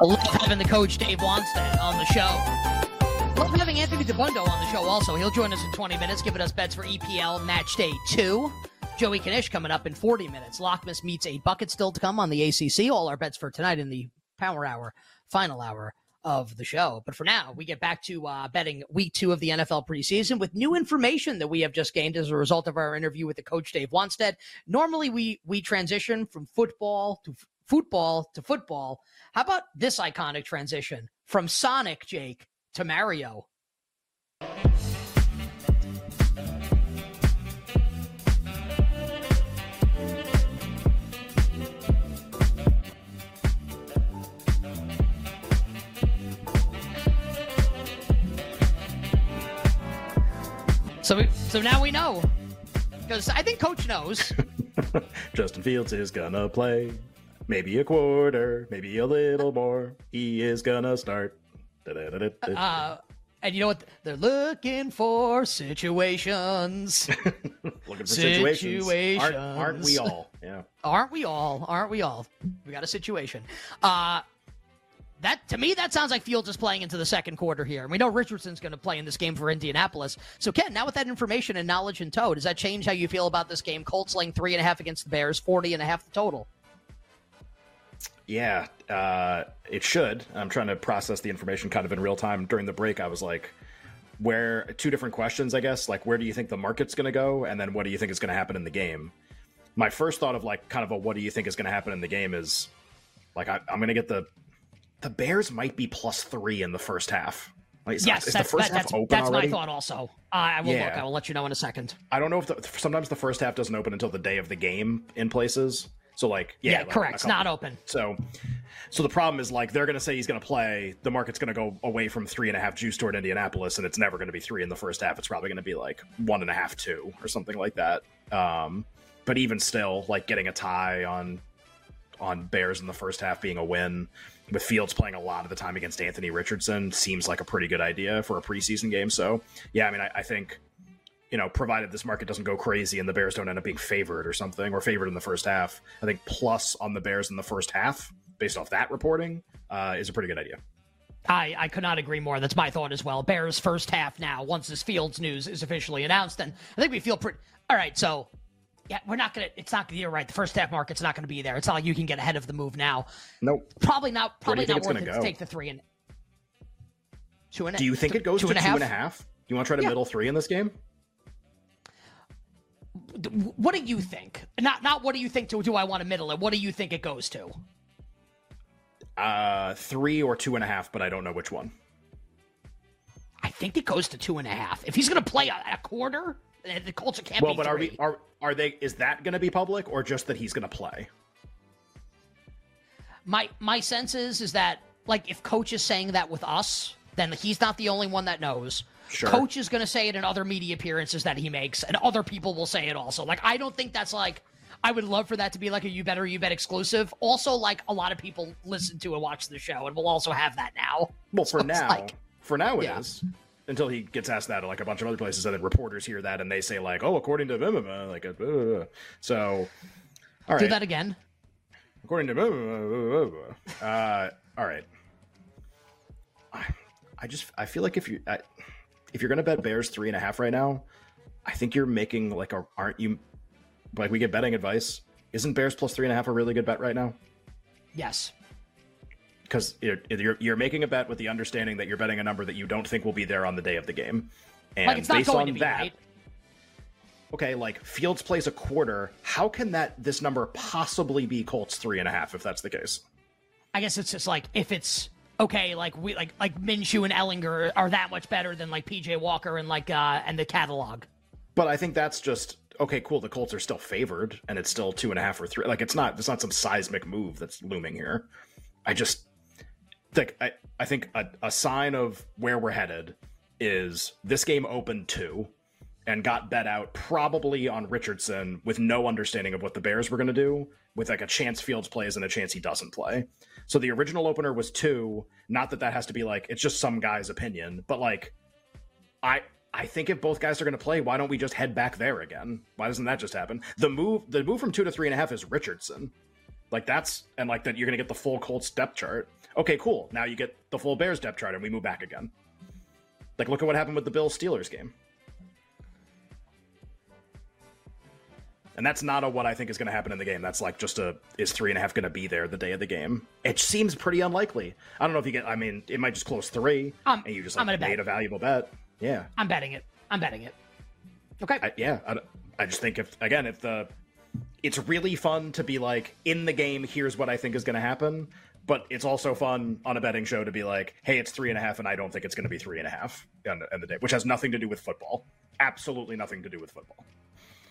I love having the coach Dave Wannstedt on the show. Love having Anthony Dabbundo on the show also. He'll join us in 20 minutes, giving us bets for EPL Match Day 2. Joey Kanish coming up in 40 minutes. Lockmas meets a bucket still to come on the ACC. All our bets for tonight in the Power Hour, final hour of the show. But for now, we get back to uh, betting week two of the NFL preseason with new information that we have just gained as a result of our interview with the coach Dave Wannstedt. Normally, we we transition from football to football to football. How about this iconic transition from Sonic Jake to Mario? So, we, so now we know because I think Coach knows. Justin Fields is gonna play. Maybe a quarter, maybe a little more. He is gonna start. Uh, and you know what? They're looking for situations. Looking for situations. Aren't, aren't we all? Yeah. Aren't we all? Aren't we all? We got a situation. Uh that to me that sounds like Fields is playing into the second quarter here. And we know Richardson's going to play in this game for Indianapolis. So Ken, now with that information and knowledge in tow, does that change how you feel about this game? Colts laying three and a half against the Bears, 40 and a half the total. Yeah, uh, it should. I'm trying to process the information kind of in real time. During the break, I was like, where two different questions, I guess. Like, where do you think the market's going to go? And then what do you think is going to happen in the game? My first thought of like kind of a what do you think is going to happen in the game is like, I, I'm going to get the the Bears might be plus three in the first half. Like, is- Yes, is that's, the first that- half that's, open that's my thought also. Uh, I will Yeah. look. I will let you know in a second. I don't know if the, sometimes the first half doesn't open until the day of the game in places. So like, yeah, Yeah, like, correct. It's not open. So, so the problem is like they're going to say he's going to play. The market's going to go away from three and a half juice toward Indianapolis, and it's never going to be three in the first half. It's probably going to be like one and a half, two, or something like that. Um, but even still, like getting a tie on on Bears in the first half being a win, with Fields playing a lot of the time against Anthony Richardson, seems like a pretty good idea for a preseason game. So, yeah, I mean, I, I think you know, provided this market doesn't go crazy and the Bears don't end up being favored or something, or favored in the first half, I think plus on the Bears in the first half, based off that reporting, uh, is a pretty good idea. I, I could not agree more. That's my thought as well. Bears first half now, once this Fields news is officially announced, and I think we feel pretty. All right, so yeah, we're not gonna. It's not. You're right. The first half market's not gonna be there. It's not like you can get ahead of the move now. Nope. Probably not. Probably not worth gonna it to take the three and two and. Do you think th- it goes two to and a two half? and a half? Do you want to try to Yeah. middle three in this game? What do you think? Not not what do you think? To do I want to middle it? What do you think it goes to? Uh, three or two and a half, but I don't know which one. I think it goes to two and a half. If he's gonna play a, a quarter, the Colts can't Well, be but are we are are they? Is that going to be public or just that he's going to play? my my sense is is that like if coach is saying that with us then he's not the only one that knows Sure. coach is going to say it in other media appearances that he makes and other people will say it also like i don't think that's like i would love for that to be like a you better you bet exclusive also like a lot of people listen to and watch the show and we'll also have that now Well, for So now, like- for now it is Yeah. until he gets asked that at like a bunch of other places, and then reporters hear that and they say like, "Oh, according to blah, blah, blah," like, uh, so. All right. do that again According to blah, blah, blah, blah, blah. uh, all right. I, I just I feel like if you I, if you're gonna bet Bears three and a half right now, I think you're making like a aren't you like we get betting advice? Isn't Bears plus three and a half a really good bet right now? yes Because you're, you're you're making a bet with the understanding that you're betting a number that you don't think will be there on the day of the game, and like it's not based going on to be that, right okay, like Fields plays a quarter. How can that this number possibly be Colts three and a half if that's the case? i guess it's just like if it's okay like we like like minshew and Ehlinger are that much better than like pj walker and like uh and the catalog But I think that's just okay. Cool. The Colts are still favored, and it's still two and a half or three. Like it's not. It's not some seismic move that's looming here. I just think I, I think a, a sign of where we're headed is this game opened two and got bet out probably on Richardson with no understanding of what the Bears were going to do, with like a chance Fields plays and a chance he doesn't play. So the original opener was two. Not that that has to be like it's just some guy's opinion, but like I I think if both guys are going to play, why don't we just head back there again? Why doesn't that just happen? The move the move from two to three and a half is Richardson. Like that's and like that you're gonna get the full Colts depth chart. Okay, cool. Now you get the full Bears depth chart and we move back again. Like look at what happened with the Bills Steelers game. And that's not a what I think is going to happen in the game. That's like just a is three and a half going to be there the day of the game? It seems pretty unlikely. I don't know if you get. I mean, it might just close three, Um, and you just I'm like made bet. a valuable bet. Yeah, I'm betting it. I'm betting it. Okay. I, yeah. I, I just think if again if the it's really fun to be like in the game. Here's what I think is going to happen. But it's also fun on a betting show to be like, hey, it's three and a half, and I don't think it's going to be three and a half on the, on the day, which has nothing to do with football. Absolutely nothing to do with football.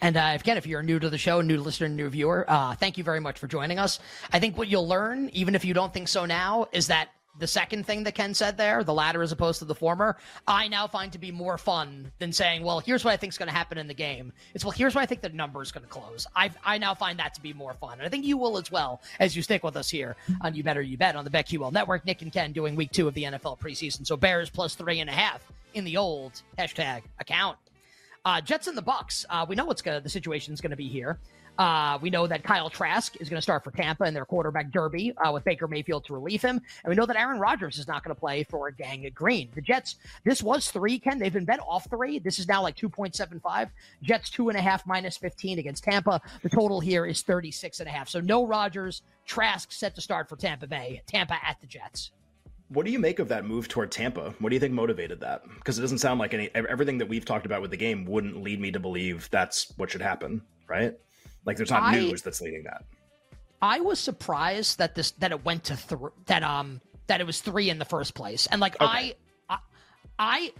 And uh, again, if you're new to the show, new listener, new viewer, uh, thank you very much for joining us. I think what you'll learn, even if you don't think so now, is that the second thing that Ken said there, the latter as opposed to the former, I now find to be more fun than saying, well, here's what I think is going to happen in the game. It's, well, here's what I think the number is going to close. I I now find that to be more fun. And I think you will as well as you stick with us here on You Better You Bet on the BetQL Network. Nick and Ken doing week two of the NFL preseason. So Bears plus three and a half in the old hashtag account. Uh, Jets and the Bucks. Uh, we know what's gonna, the situation is going to be here. Uh, we know that Kyle Trask is going to start for Tampa in their quarterback derby uh, with Baker Mayfield to relieve him, and we know that Aaron Rodgers is not going to play for Gang Green. The Jets. This was three. Ken, they've been bet off three. This is now like two point seven five. Jets two and a half minus fifteen against Tampa. The total here is thirty six and a half. So no Rodgers. Trask set to start for Tampa Bay. Tampa at the Jets. What do you make of that move toward Tampa? What do you think motivated that? Because it doesn't sound like any everything that we've talked about with the game wouldn't lead me to believe that's what should happen, right? Like there's not I- news that's leading that. I was surprised that this that it went to th- that um that it was three in the first place, and like Okay. I, I I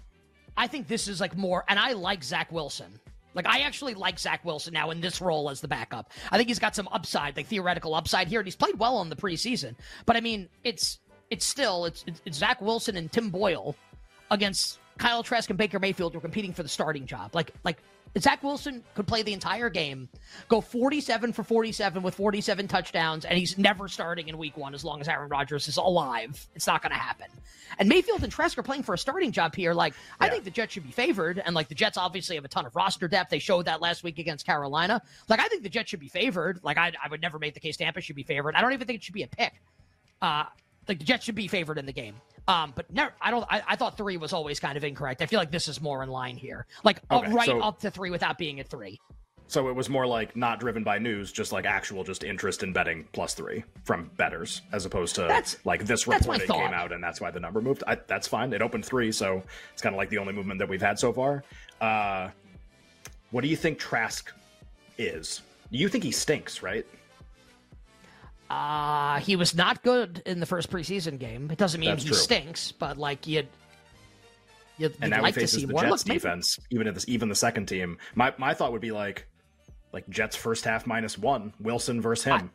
I think this is like more, and I like Zach Wilson. Like I actually like Zach Wilson now in this role as the backup. I think he's got some upside, like theoretical upside here, and he's played well in the preseason. But I mean, it's it's still it's it's, Zach Wilson and Tim Boyle against Kyle Trask and Baker Mayfield who are competing for the starting job. Like like Zach Wilson could play the entire game, go 47 for 47 with 47 touchdowns, and he's never starting in week one as long as Aaron Rodgers is alive. It's not going to happen. And Mayfield and Trask are playing for a starting job here. Like, I think the Jets should be favored. And, like, the Jets obviously have a ton of roster depth. They showed that last week against Carolina. Like, I think the Jets should be favored. Like, I, I would never make the case Tampa should be favored. I don't even think it should be a pick. Uh, like the Jets should be favored in the game. Um, but never, I don't. I, I thought three was always kind of incorrect. I feel like this is more in line here, like Okay, right so- up to three without being at three. So it was more like not driven by news, just like actual just interest in betting plus three from betters, as opposed to That's- like this reporting came out and that's why the number moved. I, that's fine. It opened three, so it's kind of like the only movement that we've had so far. Uh, what do you think Trask is? You think he stinks, right? Uh, he was not good in the first preseason game. It doesn't mean That's he true. stinks, but like you'd, you'd, and now like he to faces see the more. Jets Look, maybe- defense, even at this, even the second team. My my thought would be like, like Jets first half minus one, Wilson versus him.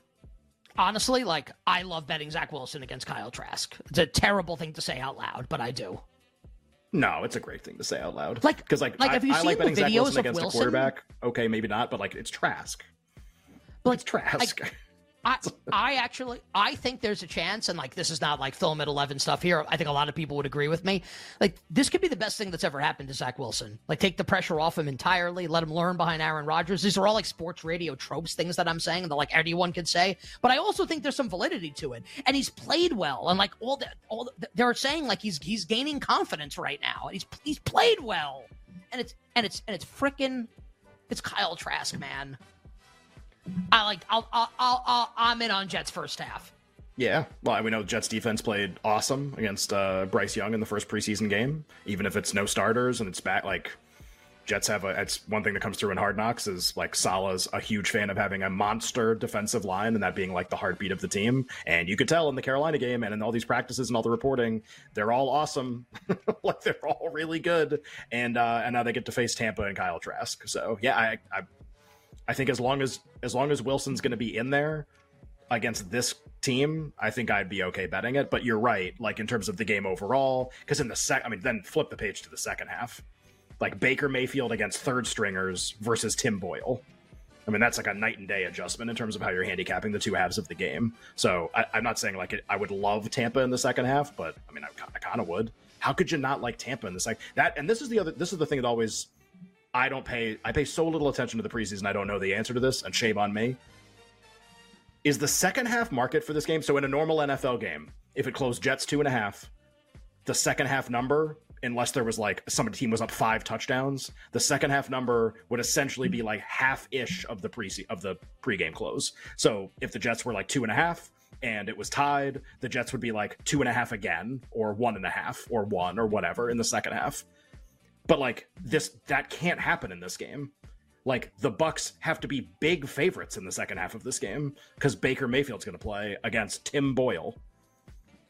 honestly, like I love betting Zach Wilson against Kyle Trask. It's a terrible thing to say out loud, but I do. no, it's a great thing to say out loud. Like- because like, like, I, have you I seen like the betting Zach Wilson against Wilson? a quarterback. Okay, maybe not, but like it's Trask. But It's Trask. I, I actually I think there's a chance, and like this is not like film at eleven stuff here. I think a lot of people would agree with me. Like this could be the best thing that's ever happened to Zach Wilson. Like take the pressure off him entirely, let him learn behind Aaron Rodgers. These are all like sports radio tropes, things that I'm saying that like anyone could say. But I also think there's some validity to it, and he's played well, and like all that, all the, they're saying like he's he's gaining confidence right now, and he's he's played well, and it's and it's and it's frickin' it's Kyle Trask, man. I like. I'll, I'll, I'll, I'll, I'm in on Jets first half. Yeah, well, we know Jets defense played awesome against uh, Bryce Young in the first preseason game. Even if it's no starters and it's back, like Jets have a. It's one thing that comes through in Hard Knocks is like Saleh's a huge fan of having a monster defensive line and that being like the heartbeat of the team. And you could tell in the Carolina game and in all these practices and all the reporting, they're all awesome. like they're all really good. And uh, and now they get to face Tampa and Kyle Trask. So yeah, I I, I think as long as as long as Wilson's going to be in there against this team, I think I'd be okay betting it. But you're right, like in terms of the game overall, because in the sec, I mean, then flip the page to the second half, like Baker Mayfield against third stringers versus Tim Boyle. I mean, that's like a night and day adjustment in terms of how you're handicapping the two halves of the game. So I, I'm not saying like it, I would love Tampa in the second half, but I mean, I, I kind of would. How could you not like Tampa in the second? That and this is the other. This is the thing that always I don't pay. I pay so little attention to the preseason. I don't know the answer to this, and shame on me. is the second half market for this game. So in a normal NFL game, if it closed Jets two and a half, the second half number, unless there was like some team was up five touchdowns, the second half number would essentially be like half ish of the pre of the pregame close. So if the Jets were like two and a half and it was tied, the Jets would be like two and a half again, or one and a half, or one, or whatever in the second half. But like this, that can't happen in this game. Like the bucks have to be big favorites in the second half of this game because baker mayfield's going to play against tim boyle.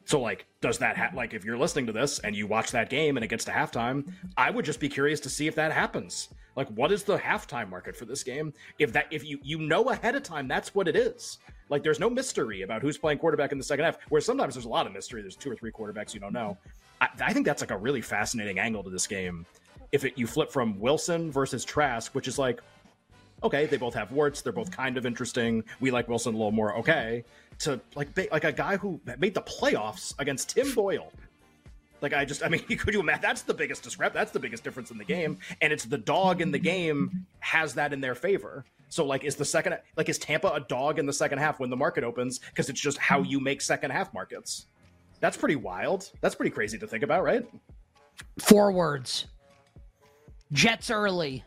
So like does that ha- like if you're listening to this and you watch that game and it gets to halftime i would just be curious to see if that happens. Like what is the halftime market for this game? If that if you you know ahead of time that's what it is. Like there's no mystery about who's playing quarterback in the second half where sometimes there's a lot of mystery. There's two or three quarterbacks you don't know. I, I think that's like a really fascinating angle to this game if it, you flip from Wilson versus Trask, which is like, okay, they both have warts, they're both kind of interesting. We like Wilson a little more, okay. To like like a guy who made the playoffs against Tim Boyle. Like I just, I mean, could you imagine? That's the biggest discrep. That's the biggest difference in the game, and it's the dog in the game has that in their favor. So like, is the second like is Tampa a dog in the second half when the market opens? Because it's just how you make second half markets. That's pretty wild. That's pretty crazy to think about, right? Four words: Jets early,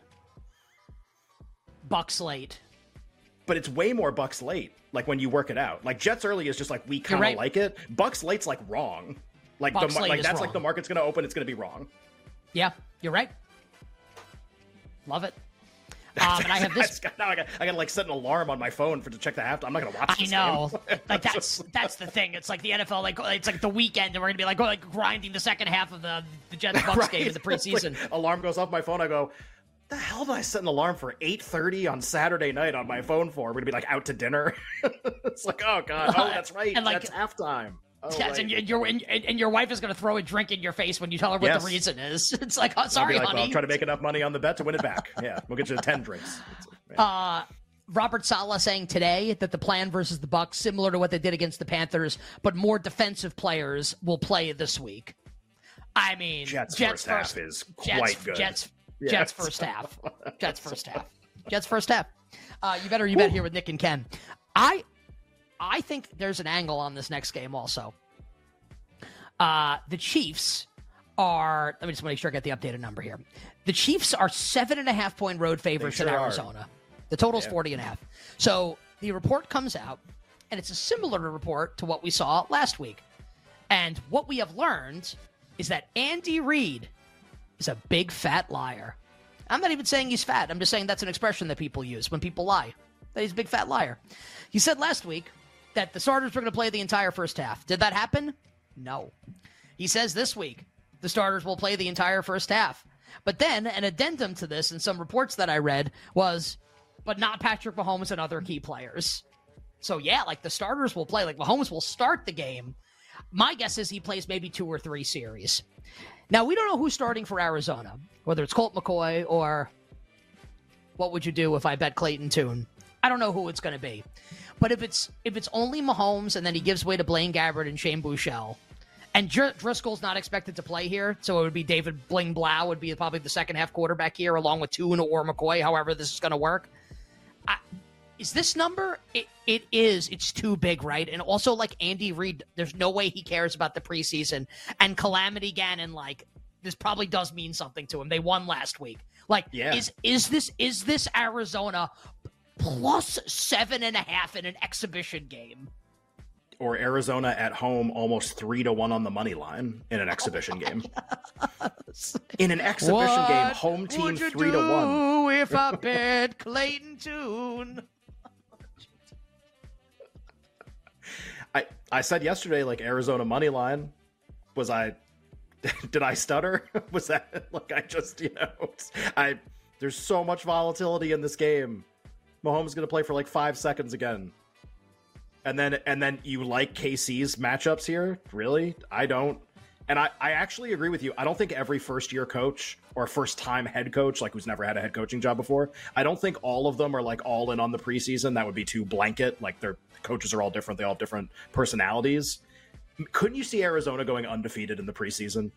Bucks late. But it's way more Bucks late. Like when you work it out, like Jets early is just like we kind of right. like it. Bucks late's like wrong. Like Bucks the like that's wrong. like the market's gonna open. It's gonna be wrong. Yeah, you're right. Love it. Um, and I have this. now I got I got to like set an alarm on my phone for to check the half. I'm not gonna watch. I know. like that's that's the thing. It's like the NFL. Like it's like the weekend, and we're gonna be like, like grinding the second half of the the Jets Bucks Right? game in the It's like, preseason. alarm goes off my phone. I go. The hell did I set an alarm for 8:30 on Saturday night on my phone for? We're gonna be like out to dinner. it's like, oh god, oh that's right, And, like- that's halftime. Oh, yes, right. and your, and, and your wife is going to throw a drink in your face when you tell her what Yes. the reason is. It's like, oh, sorry, like, well, honey. I'll try to make enough money on the bet to win it back. Yeah, we'll get you ten drinks. uh, Robert Saleh saying today that the plan versus the Bucks similar to what they did against the Panthers, but more defensive players will play this week. I mean, Jets, first, half is Jets, quite good. Jets, Yeah. Jets first half. Jets first half. Jets first half. Uh, you better you bet here with Nick and Ken. I I think there's an angle on this next game also. Uh, the Chiefs are. Let me just make sure I get the updated number here. The Chiefs are seven and a half point road favorites sure in are. Arizona. The total's Yeah. 40 and a half. So the report comes out, and it's a similar report to what we saw last week. And what we have learned is that Andy Reid is a big fat liar. I'm not even saying he's fat. I'm just saying that's an expression that people use when people lie. That he's a big fat liar. He said last week that the starters were going to play the entire first half. Did that happen? No. He says this week the starters will play the entire first half. But then an addendum to this and some reports that I read was, but not Patrick Mahomes and other key players. So yeah, like the starters will play. Like Mahomes will start the game. My guess is he plays maybe two or three series. Now we don't know who's starting for Arizona, whether it's Colt McCoy or what would you do if I bet Clayton Tune? I don't know who it's going to be. But if it's if it's only Mahomes and then he gives way to Blaine Gabbert and Shane Buechele, and Dr- Driscoll's not expected to play here, so it would be David Bling Blough would be probably the second half quarterback here, along with Tune or McCoy. However, this is going to work. I, is this number? It, it is. It's too big, right? And also, like Andy Reid, there's no way he cares about the preseason. And Calamity Gannon, like this probably does mean something to him. They won last week. Like, Yeah. is is this is this Arizona plus seven and a half in an exhibition game? or Arizona at home almost three to one on the money line in an exhibition game. In an exhibition game, home team would you three to one. if I bet Clayton Tune? I I said yesterday, like Arizona money line. Was I? Did I stutter? Was that like I just you know? I there's so much volatility in this game. Mahomes is going to play for like five seconds again. And then and then you like KC's matchups here? Really? I don't. And I, I actually agree with you. I don't think every first year coach or first time head coach, like who's never had a head coaching job before, I don't think all of them are like all in on the preseason. That would be too blanket. Like their coaches are all different. They all have different personalities. Couldn't you see Arizona going undefeated in the preseason?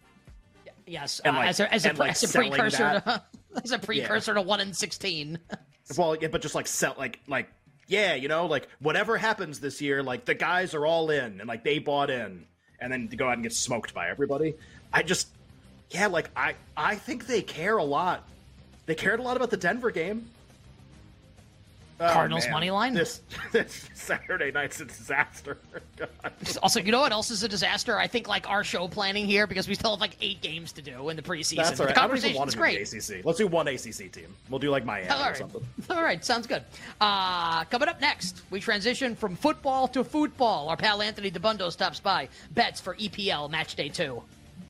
Yes, uh, like- as a, as a, like, as a precursor to as a precursor to one in sixteen. Well, yeah, but just like sell, like like yeah, you know, like whatever happens this year, like the guys are all in and like they bought in, and then to go out and get smoked by everybody. I just, yeah, like I I think they care a lot. They cared a lot about the Denver game. Oh, Cardinals man. money line. This, this Saturday night's a disaster. also, you know what else is a disaster? I think like our show planning here because we still have like eight games to do in the preseason. That's all right. The conversation's great. ACC. Let's do one ACC team. We'll do like Miami all right. or something. All right, sounds good. Uh, coming up next, we transition from football to football. Our pal Anthony Dabbundo stops by. Bets for EPL match day two.